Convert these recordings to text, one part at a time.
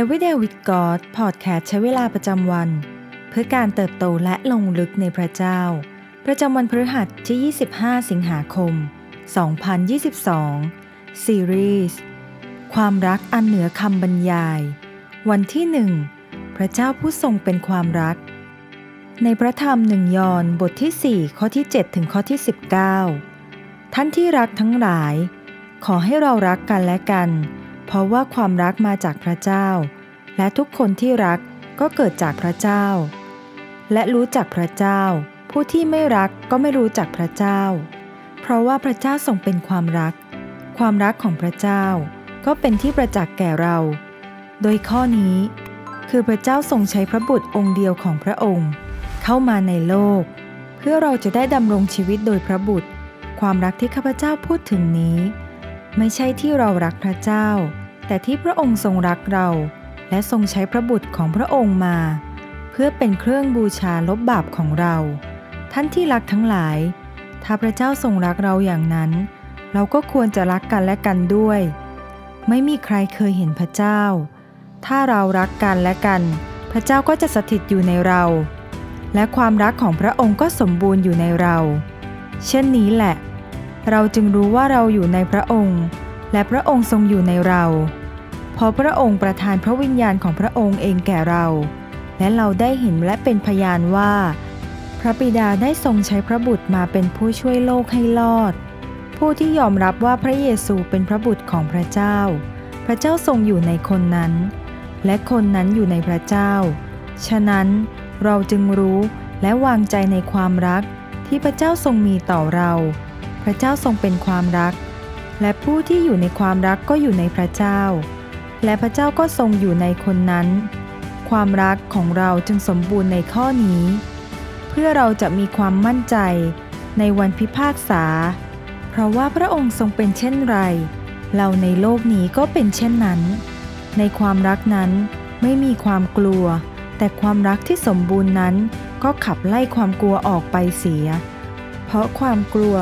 Everyday with God Podcast ใช้เวลาประจำวัน เพื่อการเติบโตและลงลึกในพระเจ้า ประจำวันพฤหัสที่ 25 สิงหาคม 2022 ซีรีส์ความรักอันเหนือคำบรรยาย วันที่หนึ่งพระเจ้าผู้ทรงเป็นความรัก ในพระธรรมหนึ่งยอห์นบทที่ 4 ข้อที่ 7 ถึงข้อที่ 19 ท่านที่รักทั้งหลาย ขอให้เรารักกันและกัน เพราะว่าความรักมาจากพระเจ้า และทุกคนที่รักก็เกิดจากพระเจ้า และรู้จักพระเจ้า ผู้ที่ไม่รักก็ไม่รู้จักพระเจ้า เพราะว่าพระเจ้าทรงเป็นความรัก ความรักของพระเจ้า ก็เป็นที่ประจักษ์แก่เรา โดยข้อนี้ คือพระเจ้าทรงใช้พระบุตรองค์เดียวของพระองค์ เข้ามาในโลก เพื่อเราจะได้ดำรงชีวิตโดยพระบุตร ความรักที่ข้าพเจ้าพูดถึงนี้ ไม่ใช่ที่เรารักพระเจ้า แต่ที่พระองค์ทรงรักเรา และทรงใช้พระบุตรของพระองค์มา เพื่อเป็นเครื่องบูชาลบบาปของเรา ท่านที่รักทั้งหลาย ถ้าพระเจ้าทรงรักเราอย่างนั้น เราก็ควรจะรักกันและกันด้วย ไม่มีใครเคยเห็นพระเจ้า ถ้าเรารักกันและกัน พระเจ้าก็จะสถิตอยู่ในเรา และความรักของพระองค์ก็สมบูรณ์อยู่ในเรา เช่นนี้แหละ เราจึงรู้ว่าเราอยู่ในพระองค์ และพระองค์ทรงอยู่ในเรา เพราะพระองค์ประทานพระวิญญาณของพระองค์เองแก่เรา และเราได้เห็นและเป็นพยานว่า พระบิดาได้ทรงใช้พระบุตรมาเป็นผู้ช่วยโลกให้รอด ผู้ที่ยอมรับว่าพระเยซูเป็นพระบุตรของพระเจ้า พระเจ้าทรงอยู่ในคนนั้น และคนนั้นอยู่ในพระเจ้า ฉะนั้นเราจึงรู้และวางใจในความรักที่พระเจ้าทรงมีต่อเรา พระเจ้าทรงเป็นความรัก และผู้ที่อยู่ในความรักก็อยู่ในพระเจ้า และพระเจ้าก็ทรงอยู่ในคนนั้น ความรักของเราจึงสมบูรณ์ในข้อนี้ เพื่อเราจะมีความมั่นใจในวันพิพากษา เพราะว่าพระองค์ทรงเป็นเช่นไร เราในโลกนี้ก็เป็นเช่นนั้น ในความรักนั้นไม่มีความกลัว แต่ความรักที่สมบูรณ์นั้น ก็ขับไล่ความกลัวออกไปเสีย เพราะความกลัว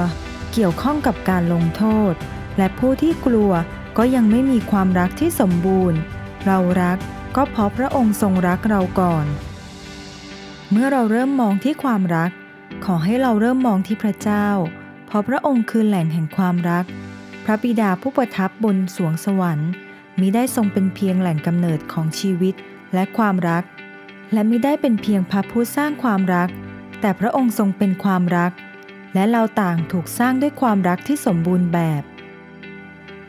เกี่ยวข้องกับการลงโทษ และผู้ที่กลัวก็ยังไม่มีความรักที่สมบูรณ์ เรารักก็เพราะพระองค์ทรงรักเราก่อน เมื่อเราเริ่มมองที่ความรัก ขอให้เราเริ่มมองที่พระเจ้า เพราะพระองค์คือแหล่งแห่งความรัก พระบิดาผู้ประทับบนสวงสวรรค์มิได้ทรงเป็นเพียงแหล่งกำเนิดของชีวิตและความรัก และมิได้เป็นเพียงพระผู้สร้างความรัก แต่พระองค์ทรงเป็นความรัก และเราต่างถูกสร้างด้วยความรักที่สมบูรณ์แบบ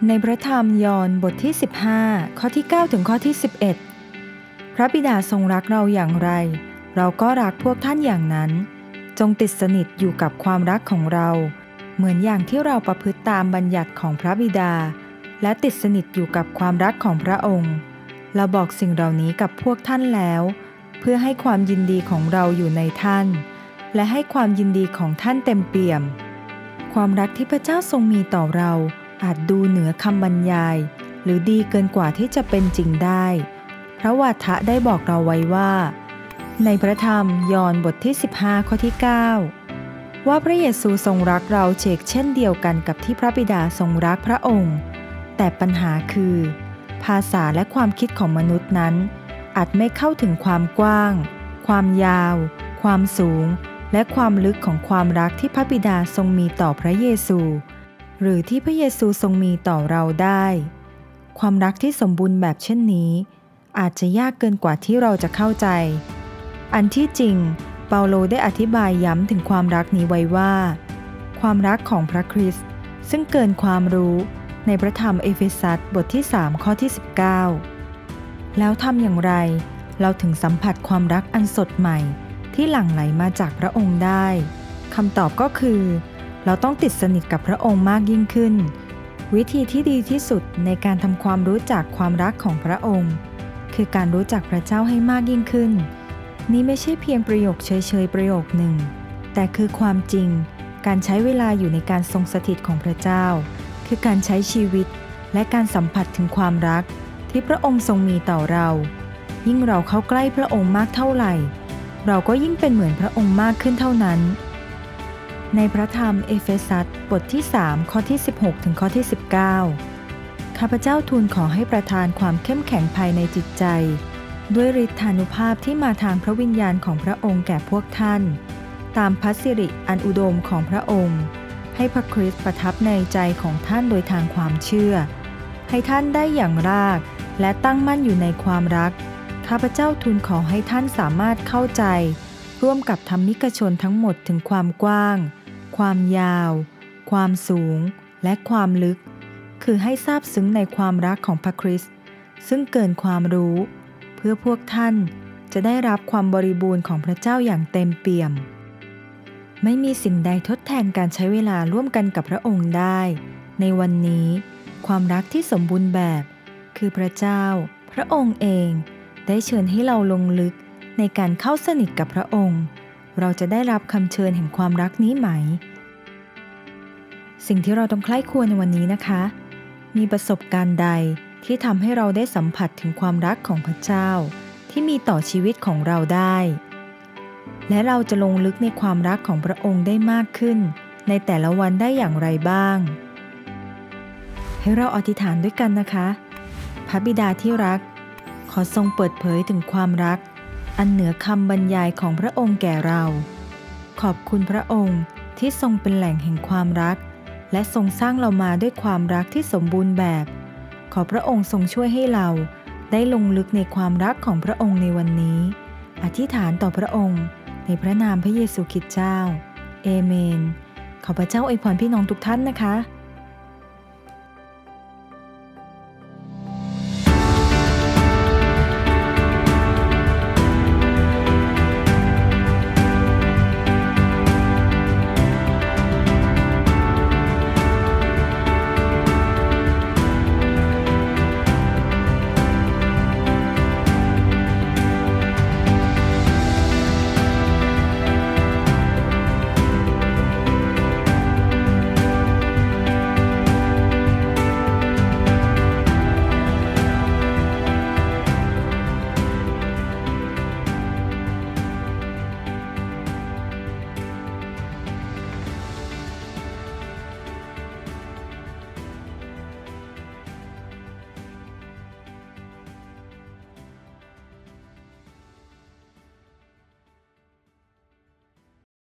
ในพระธรรมยอห์นบทที่ 15 ข้อที่ 9 ถึงข้อที่ 11 พระบิดาทรงรักเราอย่างไร เราก็รักพวกท่านอย่างนั้น จงติดสนิทอยู่กับความรักของเรา เหมือนอย่างที่เราประพฤติตามบัญญัติของพระบิดา และติดสนิทอยู่กับความรักของพระองค์ เราบอกสิ่งเหล่านี้กับพวกท่านแล้ว เพื่อให้ความยินดีของเราอยู่ในท่าน และให้ความยินดีของท่านเต็มเปี่ยม ความรักที่พระเจ้าทรงมีต่อเรา อาจดูเหนือคำบรรยาย หรือดีเกินกว่าที่จะเป็นจริงได้พระวาทะได้บอกเราไว้ว่า ในพระธรรมยอห์นบทที่ 15 ข้อที่ 9 ว่าพระเยซูทรงรักเราเชกเช่นเดียวกันกับที่พระบิดาทรงรักพระองค์ แต่ปัญหาคือ ภาษาและความคิดของมนุษย์นั้น อาจไม่เข้าถึงความกว้าง ความยาว ความสูง และความลึกของความรักที่พระบิดาทรงมีต่อพระเยซู หรือที่พระเยซูทรงมีต่อเราได้ ความรักที่สมบูรณ์แบบเช่นนี้ อาจจะยากเกินกว่าที่เราจะเข้าใจ อันที่จริง เปาโลได้อธิบายย้ำถึงความรักนี้ไว้ว่า ความรักของพระคริสต์ซึ่งเกินความรู้ในพระธรรมเอเฟซัสบทที่ 3 ข้อที่ 19 แล้วทำอย่างไร เราถึงสัมผัสความรักอันสดใหม่ที่หลั่งไหลมาจากพระองค์ได้คำตอบก็คือ เราต้องติดสนิทกับพระองค์มากยิ่งขึ้น วิธีที่ดีที่สุดในการทำความรู้จักความรักของพระองค์ คือการรู้จักพระเจ้าให้มากยิ่งขึ้น นี่ไม่ใช่เพียงประโยคเฉยๆประโยคหนึ่ง แต่คือความจริง การใช้เวลาอยู่ในการทรงสถิตของพระเจ้า คือการใช้ชีวิตและการสัมผัสถึงความรักที่พระองค์ทรงมีต่อเรา ยิ่งเราเข้าใกล้พระองค์มากเท่าไหร่ เราก็ยิ่งเป็นเหมือนพระองค์มากขึ้นเท่านั้น ในพระธรรมเอเฟซัสบทที่ 3 ข้อที่ 16 ถึงข้อที่ 19 ข้าพเจ้าทูลขอให้ประทานความเข้มแข็งภายในจิตใจ ด้วยฤทธานุภาพที่มาทางพระวิญญาณของพระองค์แก่พวกท่าน ตามพัสสิริอันอุดมของพระองค์ ให้พระคริสต์ประทับในใจของท่านโดยทางความเชื่อ ให้ท่านได้อย่างรากและตั้งมั่นอยู่ในความรัก ข้าพเจ้าทูลขอให้ท่านสามารถเข้าใจ ร่วมกับธรรมิกชนทั้งหมดถึงความกว้าง ความยาว ความสูง และความลึก คือให้ทราบซึ้งในความรักของพระคริสต์ซึ่งเกินความรู้ เพื่อพวกท่านจะได้รับความบริบูรณ์ของพระเจ้าอย่างเต็มเปี่ยม ไม่มีสิ่งใดทดแทนการใช้เวลาร่วมกันกับพระองค์ได้ ในวันนี้ ความรักที่สมบูรณ์แบบ คือพระเจ้า พระองค์เอง ได้เชิญให้เราลงลึกในการเข้าสนิทกับพระองค์ เราจะได้รับคำเชิญแห่งความรักนี้ไหม สิ่งที่เราต้องใคร่ควรในวันนี้นะคะ มีประสบการณ์ใดที่ทำให้เราได้สัมผัสถึงความรักของพระเจ้า ที่มีต่อชีวิตของเราได้ และเราจะลงลึกในความรักของพระองค์ได้มากขึ้น ในแต่ละวันได้อย่างไรบ้าง ให้เราอธิษฐานด้วยกันนะคะ พระบิดาที่รัก ขอทรงเปิดเผยถึงความรัก อันเหนือคำบรรยายของพระองค์แก่เรา ขอบคุณพระองค์ที่ทรงเป็นแหล่งแห่งความรัก และทรงสร้างเรามาด้วยความรักที่สมบูรณ์แบบ ขอพระองค์ทรงช่วยให้เราได้ลงลึกในความรักของพระองค์ในวันนี้ อธิษฐานต่อพระองค์ ในพระนามพระเยซูคริสต์เจ้า เอเมน ขอพระเจ้าอวยพรพี่น้องทุกท่านนะคะ